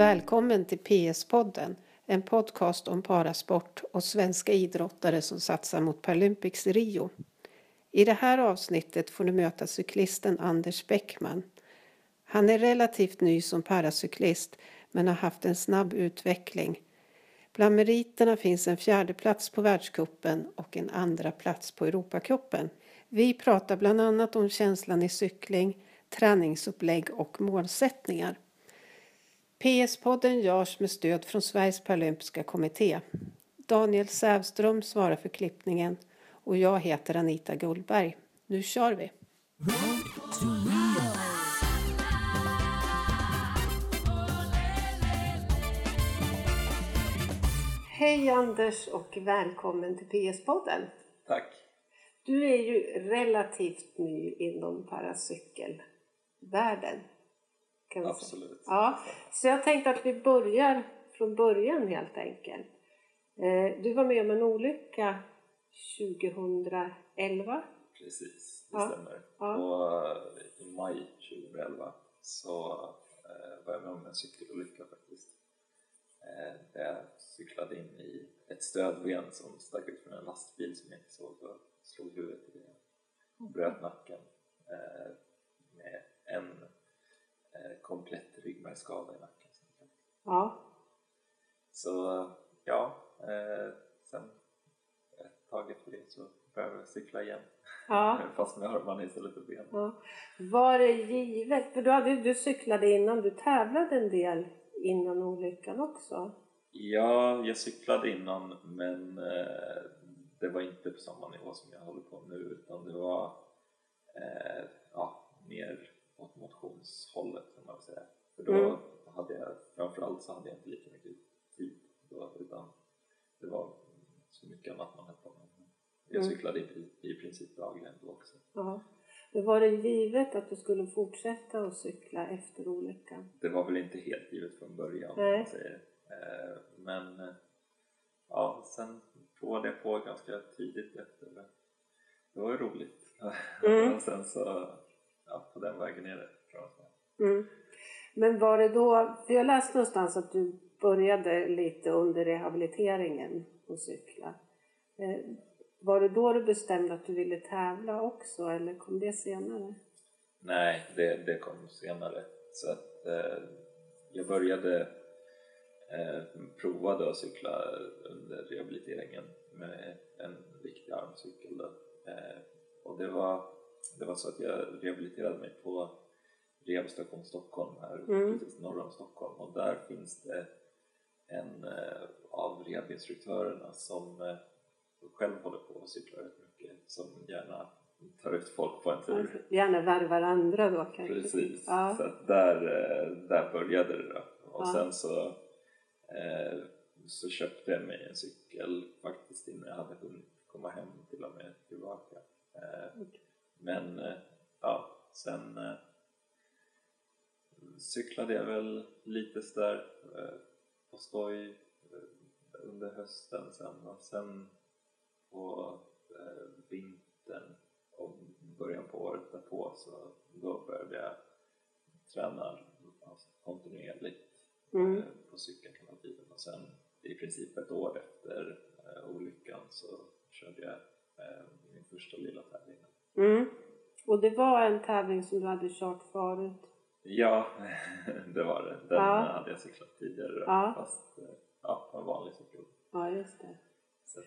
Välkommen till PS-podden, en podcast om parasport och svenska idrottare som satsar mot Paralympics i Rio. I det här avsnittet får du möta cyklisten Anders Bäckman. Han är relativt ny som paracyklist men har haft en snabb utveckling. Bland meriterna finns en fjärdeplats på världskuppen och en andra plats på Europacupen. Vi pratar bland annat om känslan i cykling, träningsupplägg och målsättningar. PS-podden görs med stöd från Sveriges Paralympiska kommitté. Daniel Sävström svarar för klippningen och jag heter Anita Gullberg. Nu kör vi! Hej Anders och välkommen till PS-podden. Tack. Du är ju relativt ny inom paracykelvärlden. Kan. Absolut. Ja, så jag tänkte att vi börjar från början helt enkelt. Eh, Du var med om en olycka 2011. Precis, det Ja. stämmer. Ja. Och eh, i maj 2011 så eh, var jag med om en cykelolycka faktiskt. Där jag cyklade in i ett stödben som stack ut från en lastbil som jag inte såg och slog huvudet i det. Bröt nacken med en komplett ryggmärgsskada i nacken. Ja, Så ja, eh, sen ett tag efter det så började jag cykla igen. ja, Fast med armarna istället för benen. ja. Var det givet? För du, hade, du cyklade innan, du tävlade en del innan olyckan också. Ja, jag cyklade innan men eh, det var inte på samma nivå som jag håller på nu utan det var eh, ja, mer åt motionshållet kan man väl säga. För då Mm. hade jag, framförallt så hade jag inte lika mycket tid då utan det var så mycket annat man höll på med. Jag Mm. cyklade i, i princip dagligen då också. Ja. Men var det givet att du skulle fortsätta att cykla efter olyckan? det var väl inte helt givet från början Nej. om man säger. Eh, men eh, ja, sen provade jag på ganska tidigt efter det. Det var ju roligt. Mm. sen så, ja, på den vägen är det man säga. Mm. Men var det då, för jag läste någonstans att du började lite under rehabiliteringen att cykla. Eh, Var det då du bestämde att du ville tävla också eller kom det senare? Nej, det, det kom senare. Så att eh, jag började eh, provade att cykla under rehabiliteringen med en riktig armcykel. Då. Eh, och det var, det var så att jag rehabiliterade mig på Rehabstation Stockholm här Mm. precis norr om Stockholm och där finns det en eh, av rehabinstruktörerna som eh, själv håller på och cyklar rätt mycket som gärna tar ut folk på en tur. Gärna värvar andra då kanske? Precis, Ja. så att där, eh, där började det då. Och Ja. sen så, så köpte jag mig en cykel faktiskt innan jag hade hunnit komma hem till och med tillbaka. Okej. Men eh, ja, sen eh, cyklade jag väl lite sådär eh, på skoj under hösten sen och sen på vintern och början på året därpå så då började jag träna alltså, kontinuerligt Mm. på cykeln hela tiden och sen i princip ett år efter olyckan så körde jag min första lilla tävling. Mm. Och det var en tävling som du hade kört förut? Ja, det var det. Den Ja. hade jag cyklat tidigare Ja. fast eh, ja, på en vanlig cykel. Ja, just det. Så,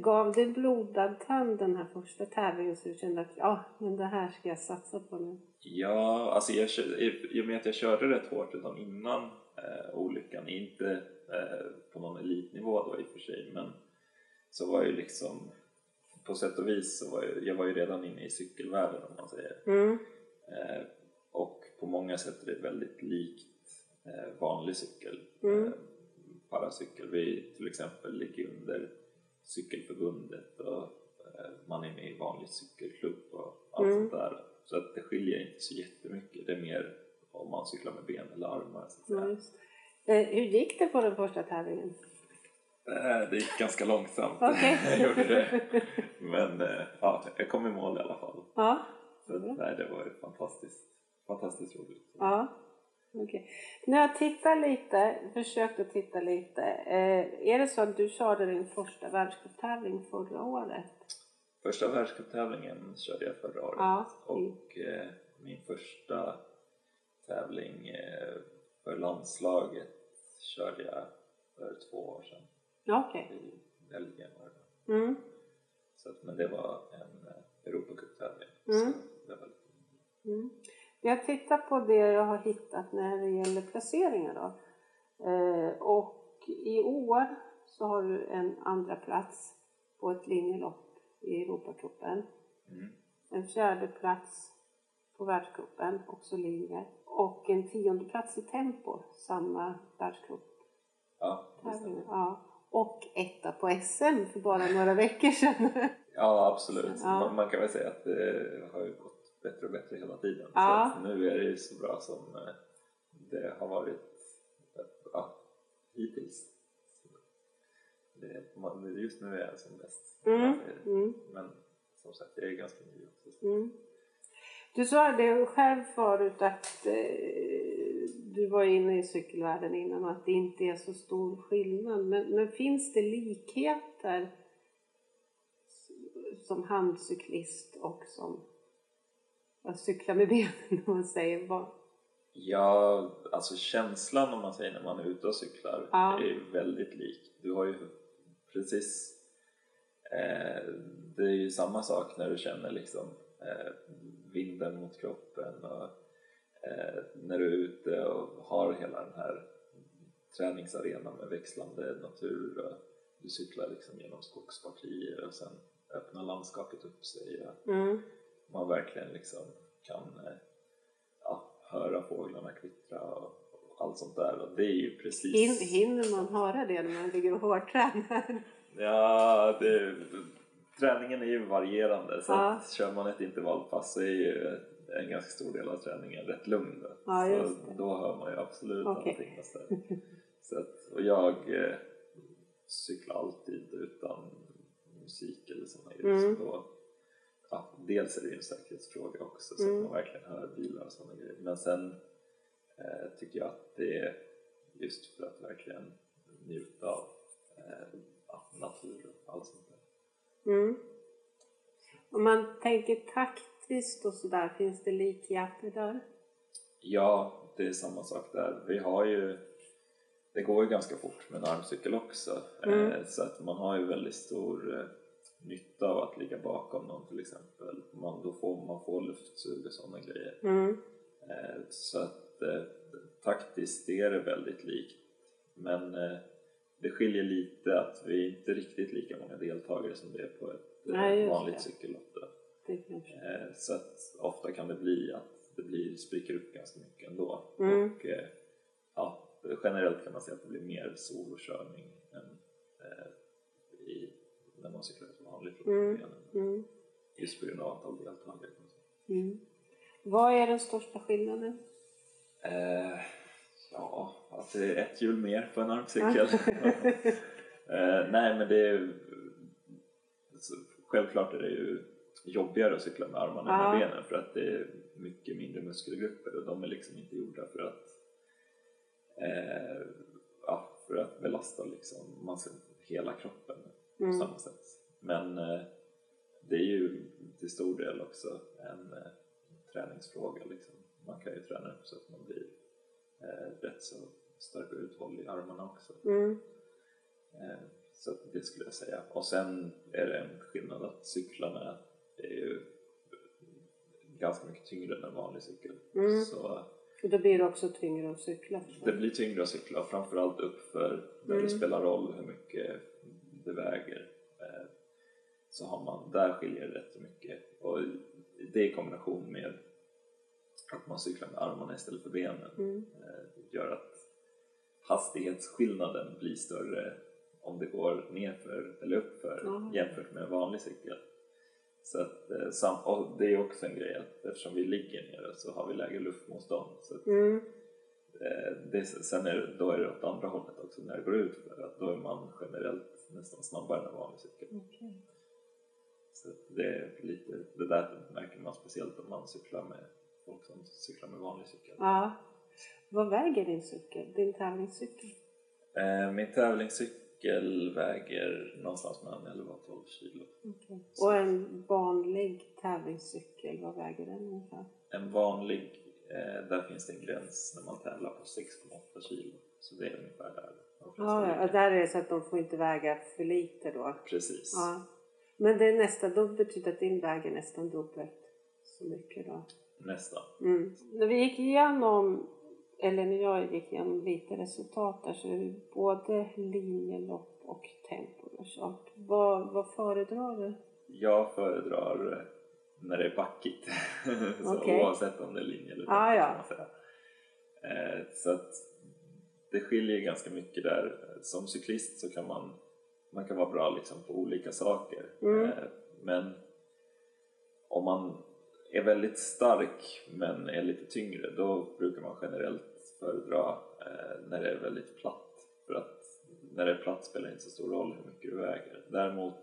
Gav det blodad tand den här första tävlingen så du kände att ja, men det här ska jag satsa på nu? Ja, alltså jag, i, och med att jag körde rätt hårt redan innan eh, olyckan, inte eh, på någon elitnivå då i och för sig, men så var ju liksom på sätt och vis så var jag, jag var ju redan inne i cykelvärlden om man säger. Mm. Eh, och på många sätt är det väldigt likt eh, vanlig cykel. Mm. Eh, paracykel, vi till exempel ligger under cykelförbundet och eh, man är med i vanlig cykelklubb och allt Mm. sånt där. Så att det skiljer inte så jättemycket, det är mer om man cyklar med ben eller armar så att säga. Eh, Hur gick det på den första tävlingen? Eh, Det gick ganska långsamt, Okej. jag gjorde det. Men eh, ja, jag kom i mål i alla fall. Ja. Så, nej, det var fantastiskt, fantastiskt roligt. ja. Okej. När jag tittar lite, försökt att titta lite. Eh, är det så att du körde din första världscuptävling förra året? Första världscuptävlingen körde jag förra året Ja. och eh, min första tävling eh, för landslaget körde jag för två år sedan Ja, okej. i Belgien. Mm. Så att, men det var en eh, Europacuptävling Mm. det var Mm. Jag tittar på det jag har hittat när det gäller placeringar då. Eh, och i år så har du en andra plats på ett linjelopp i Europacupen. mm. En fjärde plats på världscupen, också linje. Och en tionde plats i tempo, samma världscup. Ja, det stämmer. Ja. Och etta på SM för bara några veckor sedan. Ja, absolut. Ja. Man, man kan väl säga att det har ju gått bättre och bättre hela tiden. Ja. Så nu är det ju så bra som eh, det har varit ja, hittills. Det, just nu är jag som bäst. Mm, mm. Men som sagt, jag är ganska ny också. så- Mm. Du sa det själv förut att eh, du var inne i cykelvärlden innan och att det inte är så stor skillnad. Men, men finns det likheter som handcyklist och som att cykla med benen om man säger vad? Ja, alltså känslan om man säger när man är ute och cyklar Ja. är väldigt lik. Du har ju precis eh, det är ju samma sak när du känner liksom eh, vinden mot kroppen och eh, när du är ute och har hela den här träningsarenan med växlande natur och du cyklar liksom genom skogspartier och sen öppnar landskapet upp sig och Mm. man verkligen liksom kan eh, ja, höra fåglarna kvittra och, och allt sånt där och det är ju precis Hin, hinner man höra det när man ligger och hårdtränar? Ja, det, träningen är ju varierande så Ja. kör man ett intervallpass så är ju en ganska stor del av träningen rätt lugn då. Ja, så då hör man ju absolut Okej. allting nästan. Så att, och jag eh, cyklar alltid utan musik eller sådana grejer Mm. så då ja, dels är det ju en säkerhetsfråga också så Mm. att man verkligen hör bilar och sådana grejer men sen eh, tycker jag att det är just för att verkligen njuta av eh, natur och allt sånt där. Mm. Om man tänker taktiskt och sådär, finns det likheter där? Ja, det är samma sak där. Vi har ju det går ju ganska fort med en armcykel också Mm. eh, så att man har ju väldigt stor eh, nytta av att ligga bakom någon till exempel. Man, då får man får luftsug och sådana grejer. Mm. Eh, Så att taktiskt är det väldigt likt men det skiljer lite att vi är inte riktigt lika många deltagare som det är på ett eh, Nej, vanligt cykellopp. Eh, Så att ofta kan det bli att det blir, spricker upp ganska mycket ändå. Mm. Och, eh, ja, generellt kan man säga att det blir mer solokörning än eh, i, när man cyklar ett vanligt. Mm. Mm. Just på grund av antal deltagare. Mm. Vad är den största skillnaden? Eh, ja, är ett hjul mer på en armcykel. eh, nej men det är så, självklart är det ju jobbigare att cykla med armarna än med Ja. benen för att det är mycket mindre muskelgrupper och de är liksom inte gjorda för att eh, ja, för att belasta liksom man hela kroppen på Mm. samma sätt. Men eh, det är ju till stor del också en eh, träningsfråga. Liksom. Man kan ju träna upp så att man blir eh, rätt så stark och uthållig i armarna också. Mm. Eh, så det skulle jag säga. Och sen är det en skillnad att cyklarna är ju ganska mycket tyngre än en vanlig cykel. Mm. Så Och då blir det också tyngre att cykla. det blir tyngre att cykla och framförallt uppför där Mm. det spelar roll hur mycket det väger. Eh, Så har man, där skiljer det rätt mycket. Och det i kombination med att man cyklar med armarna istället för benen Mm. eh, gör att hastighetsskillnaden blir större om det går nerför eller uppför Ja. jämfört med en vanlig cykel. Så att, eh, och det är också en grej att eftersom vi ligger nere så har vi lägre luftmotstånd. Så att, Mm. eh, det, sen är det, då är det åt andra hållet också när det går ut för att då är man generellt nästan snabbare än en vanlig cykel. Okej. Så det är lite, det där märker man speciellt om man cyklar med folk som cyklar med vanlig cykel. Ja. Vad väger din cykel? Din tävlingscykel? Eh, min tävlingscykel väger någonstans mellan 11 och 12 kilo. Okay. Och en vanlig tävlingscykel, vad väger den ungefär? En vanlig, eh, där finns det en gräns när man tävlar på 6,8 kilo. Så det är ungefär där. Ja, ja, där är det så att de får inte väga för lite då? Precis. Ja. Men det är nästan, då betyder att din väger nästan dubbelt så mycket då? Nästan. Mm. När vi gick igenom, eller när jag gick igenom lite resultat där så är det både linjelopp och tempo du har. Vad, vad föredrar du? Jag föredrar när det är backigt. så okay. Oavsett om det är linje eller ah, ja. Eh, så att det skiljer ganska mycket där. Som cyklist så kan man, man kan vara bra liksom på olika saker. Mm. Eh, men om man är väldigt stark men är lite tyngre då brukar man generellt föredra eh, när det är väldigt platt. För att när det är platt spelar det inte så stor roll hur mycket du väger. Däremot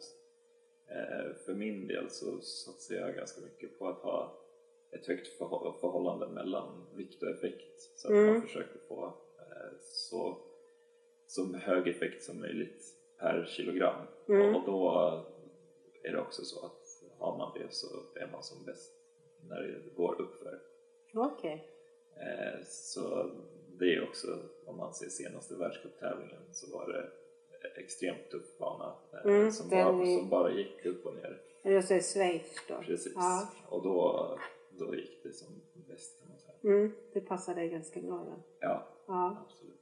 eh, för min del så satsar jag ganska mycket på att ha ett högt förhållande mellan vikt och effekt så att mm. man försöker få eh, så, så hög effekt som möjligt per kilogram. Mm. Och då är det också så att har man det så är man som bäst när det går uppför. Okay. Eh, så det är också, om man ser senaste världscuptävlingen så var det extremt tuff bana eh, mm, som, bara, som bara gick upp och ner. Jag säger Schweiz då? Precis. Ja. Och då, då gick det som bäst kan man säga. Mm, det passar dig ganska bra då? Ja, ja. absolut.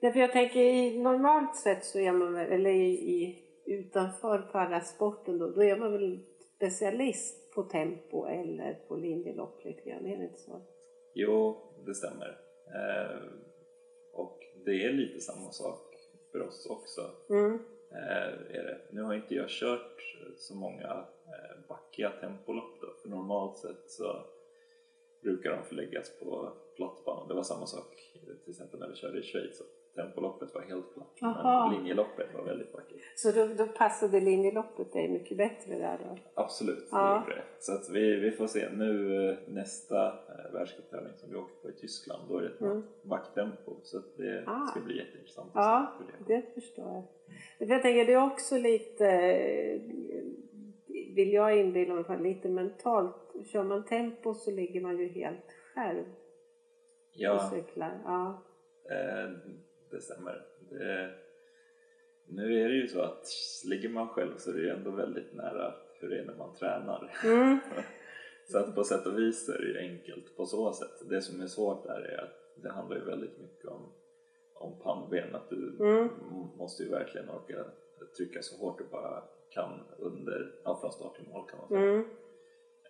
Därför jag tänker i normalt sett så är man väl, eller i, i utanför parasporten då, då är man väl specialist på tempo eller på linjelopp lite grann, är det inte så? Jo, det stämmer. Eh, och det är lite samma sak för oss också. Mm. Eh, är det. Nu har inte jag kört så många eh, backiga tempolopp då, för normalt sett så brukar de förläggas på plattbanan. Det var samma sak till exempel när vi körde i Schweiz tempoloppet var helt platt Aha. men linjeloppet var väldigt vackert. Så då, då passade linjeloppet dig mycket bättre där då? Absolut, ja. det det. Så att vi, vi får se. Nu eh, nästa äh, världscuptävling som vi åker på i Tyskland, då är det ett mm. backtempo så att det ah. ska bli jätteintressant att ja, se hur det det förstår jag. För jag tänker det är också lite, eh, vill jag inbilla mig, lite mentalt. Kör man tempo så ligger man ju helt själv ja. och cyklar. Ja. Eh, det stämmer. Det, nu är det ju så att ligger man själv så är det ju ändå väldigt nära hur det är när man tränar. Mm. så att på sätt och vis är det ju enkelt på så sätt. Det som är svårt där är att det handlar ju väldigt mycket om, om pannben, att du mm. måste ju verkligen orka trycka så hårt du bara kan under, ja, från start till mål kan man säga. Mm.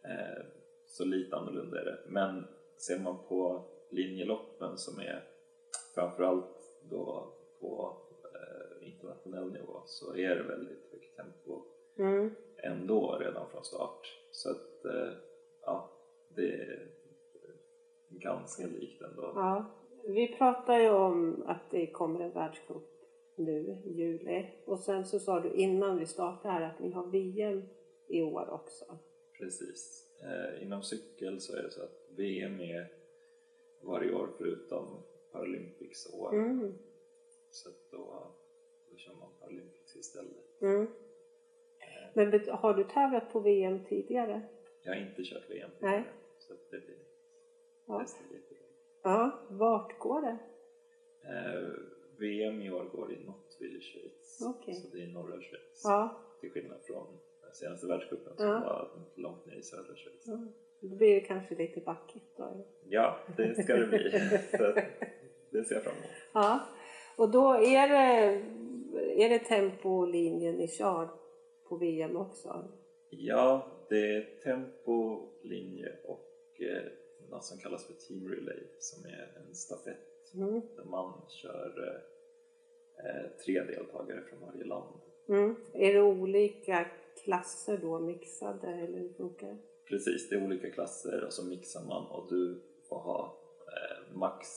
Eh, så lite annorlunda är det. Men ser man på linjeloppen som är framförallt då på eh, internationell nivå så är det väldigt högt tempo mm. ändå redan från start. Så att eh, ja, det är ganska likt ändå. Ja. Vi pratar ju om att det kommer en världscup nu i juli och sen så sa du innan vi startade här att ni har VM i år också. Precis. Eh, inom cykel så är det så att VM är varje år förutom Paralympics år. Mm. Så då, då kör man Paralympics istället. Mm. Men har du tävlat på VM tidigare? Jag har inte kört VM tidigare. Nej. Så det blir ja. Ja, vart går det? Eh, VM i år går i Notteville i Schweiz. Okay. Så det är norra Schweiz. Ja. Till skillnad från senaste världscupen som ja. var långt ner i södra Schweiz. Ja. Det blir kanske lite backigt då? Ja, det ska det bli. det ser jag fram emot. Ja, och då är det, är det tempolinjen ni kör på VM också? Ja, det är tempo, linje och eh, något som kallas för team relay som är en stafett mm. där man kör eh, tre deltagare från varje land. Mm. Är det olika klasser då mixade eller hur funkar det? Precis, det är olika klasser och så mixar man och du får ha eh, max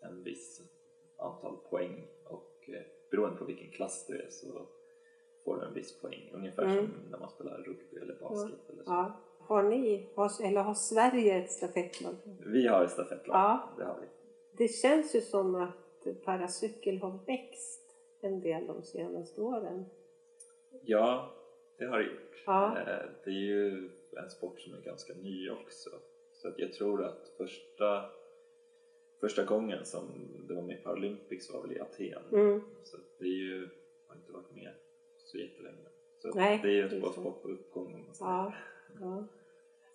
en viss antal poäng och eh, beroende på vilken klass du är så får du en viss poäng. Ungefär Mm. som när man spelar rugby eller basket eller så. Ja. Har ni, har, eller har Sverige ett stafettlag? Vi har ett stafettlag, Ja. det har vi. Det känns ju som att paracykel har växt en del de senaste åren. Ja, det har det gjort. Ja. Eh, Det är ju en sport som är ganska ny också. Så att jag tror att första, första gången som det var med i Paralympics var väl i Aten. Mm. Så det är ju, har inte varit med så jättelänge. Så Nej, det är ju en så. sport på uppgång om man säger. Ja. Ja.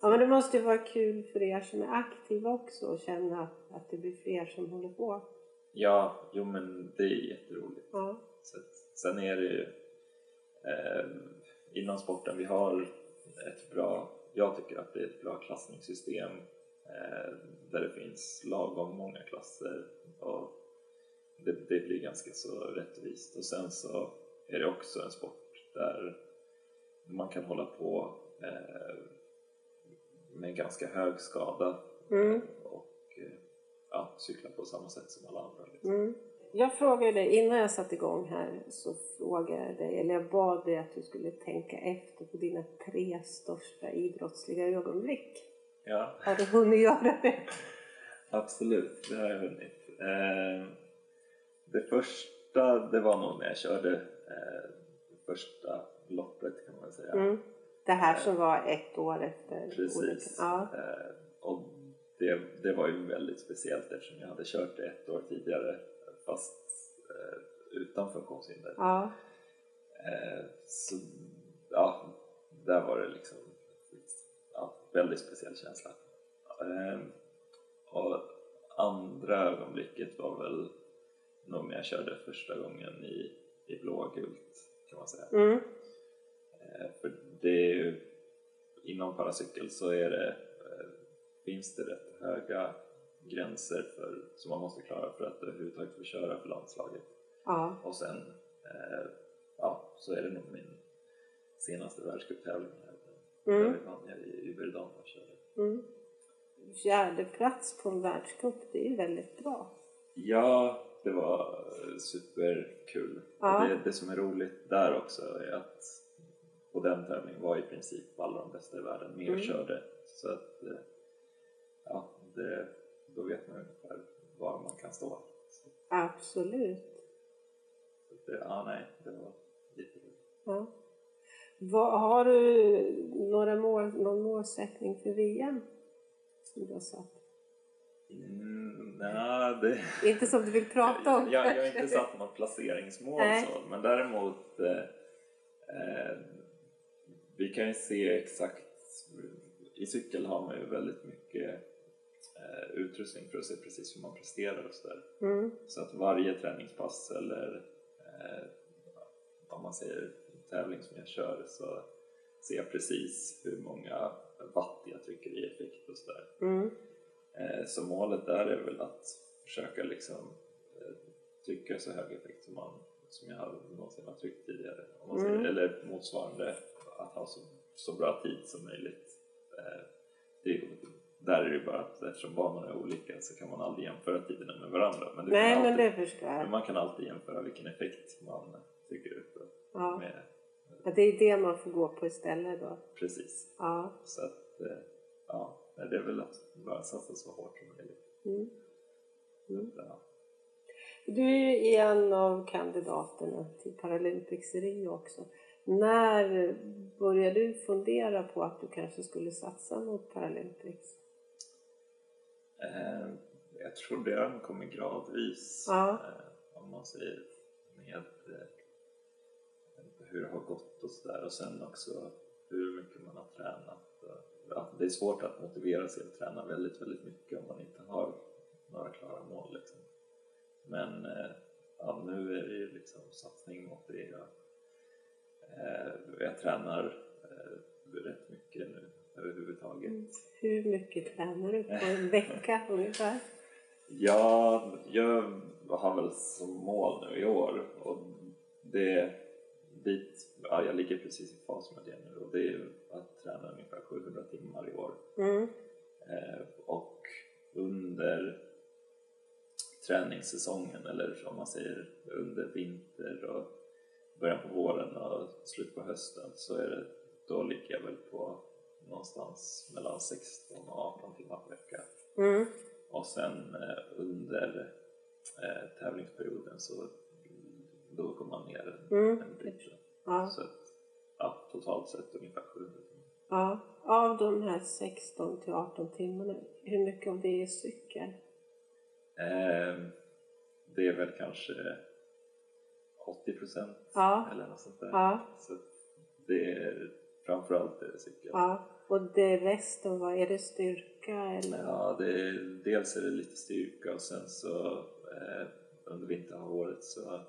ja, men det måste ju vara kul för er som är aktiva också att känna att det blir fler som håller på. Ja, jo men det är jätteroligt. Ja. Så sen är det ju eh, inom sporten, vi har ett bra, jag tycker att det är ett bra klassningssystem där det finns lagom många klasser och det, det blir ganska så rättvist och sen så är det också en sport där man kan hålla på eh, med ganska hög skada Mm. och eh, ja, cykla på samma sätt som alla andra. Liksom. Mm. Jag frågade dig, innan jag satte igång här, så frågade jag dig, eller jag bad dig att du skulle tänka efter på dina tre största idrottsliga ögonblick. Ja. Har du hunnit göra det? Absolut, det har jag hunnit. Eh, det första, det var nog när jag körde eh, det första loppet kan man säga. Mm. Det här som var ett år efter Precis. Ja. Eh, och det, det var ju väldigt speciellt eftersom jag hade kört det ett år tidigare fast eh, utan funktionshinder. Ja. Eh, så ja, där var det liksom väldigt speciell känsla. Eh, och andra ögonblicket var väl nog när jag körde första gången i, i blågult kan man säga. Mm. Eh, för det är ju, inom paracykel så är det, eh, finns det rätt höga gränser för, som man måste klara för att överhuvudtaget få köra för landslaget. Ja. Och sen ja, så är det nog min senaste världscuptävling. Mm. Körde. Mm. Fjärde plats på en världscup, det är ju väldigt bra. Ja, det var superkul. Ja. Det, det som är roligt där också är att på den tävlingen var i princip alla de bästa i världen med och Mm. körde. Så att eh, ja, det, då vet man ungefär var man kan stå. Så, Absolut. så det, ja, nej, det var jätteroligt. Ja. Vad, har du några mål, någon målsättning för VM? Som du har satt? Mm, nej, det... Inte som du vill prata om jag, jag har inte satt något placeringsmål Nej. så, men däremot eh, eh, vi kan ju se exakt i cykel har man ju väldigt mycket eh, utrustning för att se precis hur man presterar och sådär. Mm. Så att varje träningspass eller eh, om man säger tävling som jag kör så ser jag precis hur många watt jag trycker i effekt och sådär. Mm. Eh, Så målet där är väl att försöka liksom eh, trycka så hög effekt som, man, som jag någonsin har tryckt tidigare. Om man Mm. säger, eller motsvarande att ha så, så bra tid som möjligt. Eh, Det, är- där är det bara att eftersom banorna är olika så kan man aldrig jämföra tiderna med varandra. Men, Nej, men alltid, men jag. man kan alltid jämföra vilken effekt man trycker ut Ja. med. Ja, det är det man får gå på istället då. Precis. Ja. Så att, eh, ja, det är väl att bara satsa så hårt som möjligt. Mm. Mm. ja. Du är ju en av kandidaterna till Paralympics i Rio också. När började du fundera på att du kanske skulle satsa mot Paralympics? Eh, jag tror det har kommit gradvis, Ja. eh, om man säger med hur det har gått och sådär och sen också hur mycket man har tränat. Ja, det är svårt att motivera sig att träna väldigt, väldigt mycket om man inte har några klara mål. Liksom. Men eh, ja, nu är det ju liksom satsning mot det. Jag, eh, jag tränar eh, rätt mycket nu överhuvudtaget. Mm. Hur mycket tränar du på en vecka ungefär? Ja, jag har väl som mål nu i år och det dit, ja, jag ligger precis i fas med det nu och det är att träna ungefär 700 timmar i år Mm. eh, och under träningssäsongen eller om man säger under vinter och början på våren och slut på hösten så är det, då ligger jag väl på någonstans mellan 16 och 18 timmar per vecka Mm. och sen eh, under eh, tävlingsperioden så då går man ner en, Mm. en bit. Ja. Så ja, totalt sett ungefär 700 timmar. ja. Av de här 16 till 18 timmarna, hur mycket av det är cykel? Eh, det är väl kanske 80 procent Ja. eller något sånt där. Ja. Så det är framförallt är det cykel. Ja. Och det resten, vad är det styrka eller? Ja, det är, dels är det lite styrka och sen så eh, under vinterhalvåret så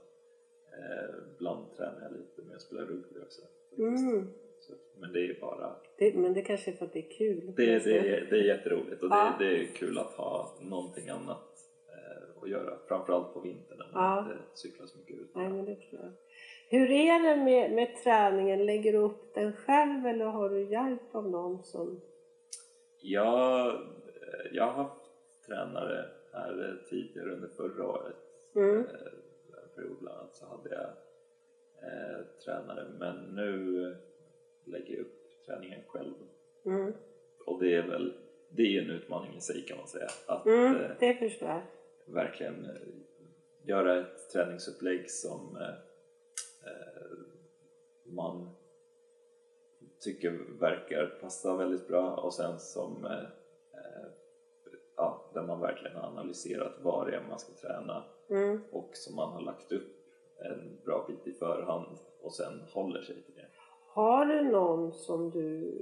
blandtränar jag lite men jag spelar rugby också. Mm. Så, men det är bara, Det, men det kanske är för att det är kul. det, det, är, det är jätteroligt och Ja. det, det är kul att ha någonting annat eh, att göra. Framförallt på vintern när man Ja. inte cyklar så mycket ut. Nej, men det tror jag. Hur är det med, med träningen? Lägger du upp den själv eller har du hjälp av någon som... Jag, eh, jag har haft tränare här eh, tidigare under förra året. Mm. Eh, period bland annat så hade jag eh, tränare men nu lägger jag upp träningen själv. Mm. Och det är väl det är en utmaning i sig kan man säga. Att Mm, eh, det förstår jag. verkligen eh, göra ett träningsupplägg som eh, eh, man tycker verkar passa väldigt bra och sen som eh, ja, där man verkligen har analyserat vad det är man ska träna Mm. och som man har lagt upp en bra bit i förhand och sen håller sig till det. Har du någon som du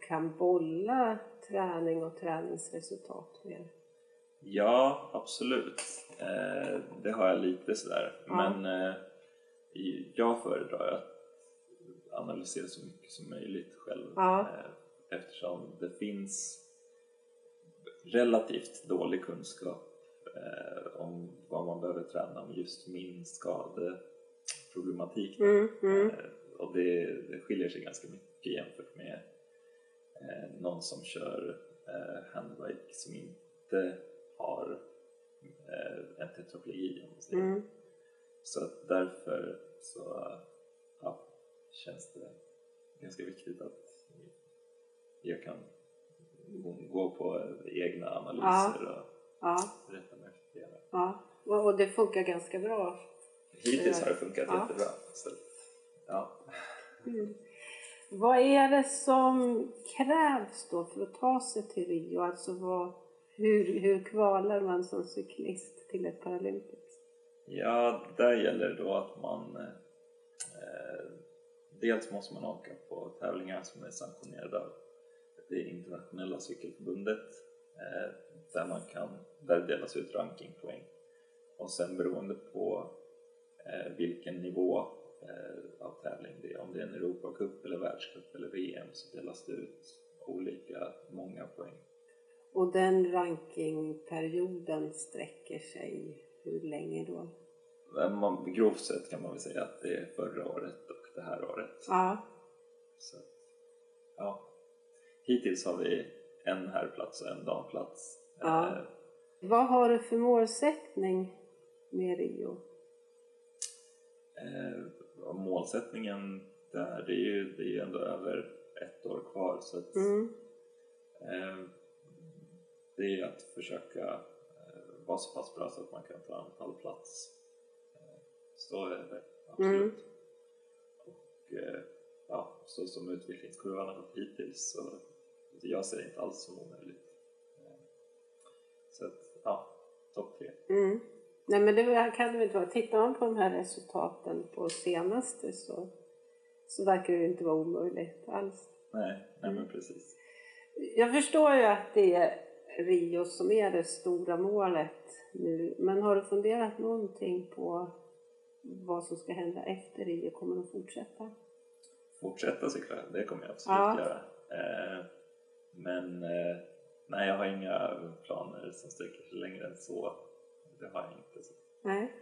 kan bolla träning och träningsresultat med? Ja, absolut. Eh, det har jag lite sådär. Ja. Men eh, jag föredrar att analysera så mycket som möjligt själv Ja. eh, eftersom det finns relativt dålig kunskap eh, om vad man behöver träna om just min skadeproblematik. Mm, mm. Eh, och det, det skiljer sig ganska mycket jämfört med eh, någon som kör eh, handbike som inte har en tetraplegi om man säger. Mm. Så att därför så ja, känns det ganska viktigt att jag kan gå på egna analyser och Ja, rätta mig ja. Och det funkar ganska bra. Hittills har det funkat Ja. jättebra. Så, ja. Mm. Vad är det som krävs då för att ta sig till Rio? Alltså vad, hur, hur kvalar man som cyklist till ett Paralympics? Ja, där gäller det då att man eh, dels måste man åka på tävlingar som är sanktionerade av det internationella cykelförbundet eh, där man kan, där det delas ut rankingpoäng och sen beroende på eh, vilken nivå eh, av tävling det är, om det är en Europacup eller världscup eller VM så delas det ut olika många poäng. Och den rankingperioden sträcker sig hur länge då? Man, grovt sett kan man väl säga att det är förra året och det här året. Ja, Så, ja. Hittills har vi en herrplats och en damplats. Ja. Vad har du för målsättning med Rio? Eh, målsättningen där, det är ju det är ju ändå över ett år kvar så att Mm. eh, det är att försöka eh, vara så pass bra så att man kan ta en pallplats. Eh, så är det absolut. Mm. Och eh, ja, så som utvecklingskurvan har gått hittills så jag ser det inte alls som omöjligt. Eh, så att, ja, topp tre. Mm. Nej men det kan det inte vara. Tittar man på de här resultaten på senaste så, så verkar det ju inte vara omöjligt alls. Nej, nej men precis. Jag förstår ju att det är Rio som är det stora målet nu. Men har du funderat någonting på vad som ska hända efter Rio? Kommer de fortsätta? fortsätta cykla, det kommer jag absolut Ja. göra. Eh, men eh, nej, jag har inga planer som sträcker sig längre än så. Det har jag inte. Så. Nej.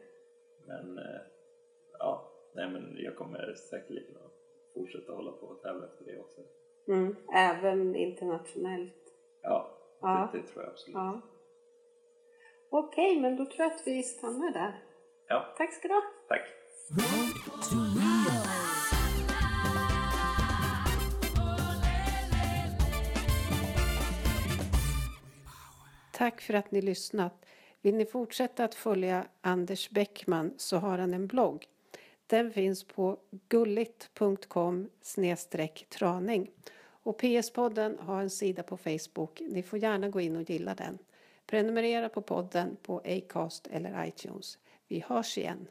Men eh, ja, nej men jag kommer säkerligen att fortsätta hålla på och tävla efter det också. Mm. Även internationellt? Ja, Ja. Det, det tror jag absolut. Ja. Okej, men då tror jag att vi stannar där. Ja, Tack ska du ha. tack. Tack för att ni lyssnat. Vill ni fortsätta att följa Anders Bäckman så har han en blogg. Den finns på gulligt.com traning. Och PS-podden har en sida på Facebook. Ni får gärna gå in och gilla den. Prenumerera på podden på Acast eller iTunes. Vi hörs igen.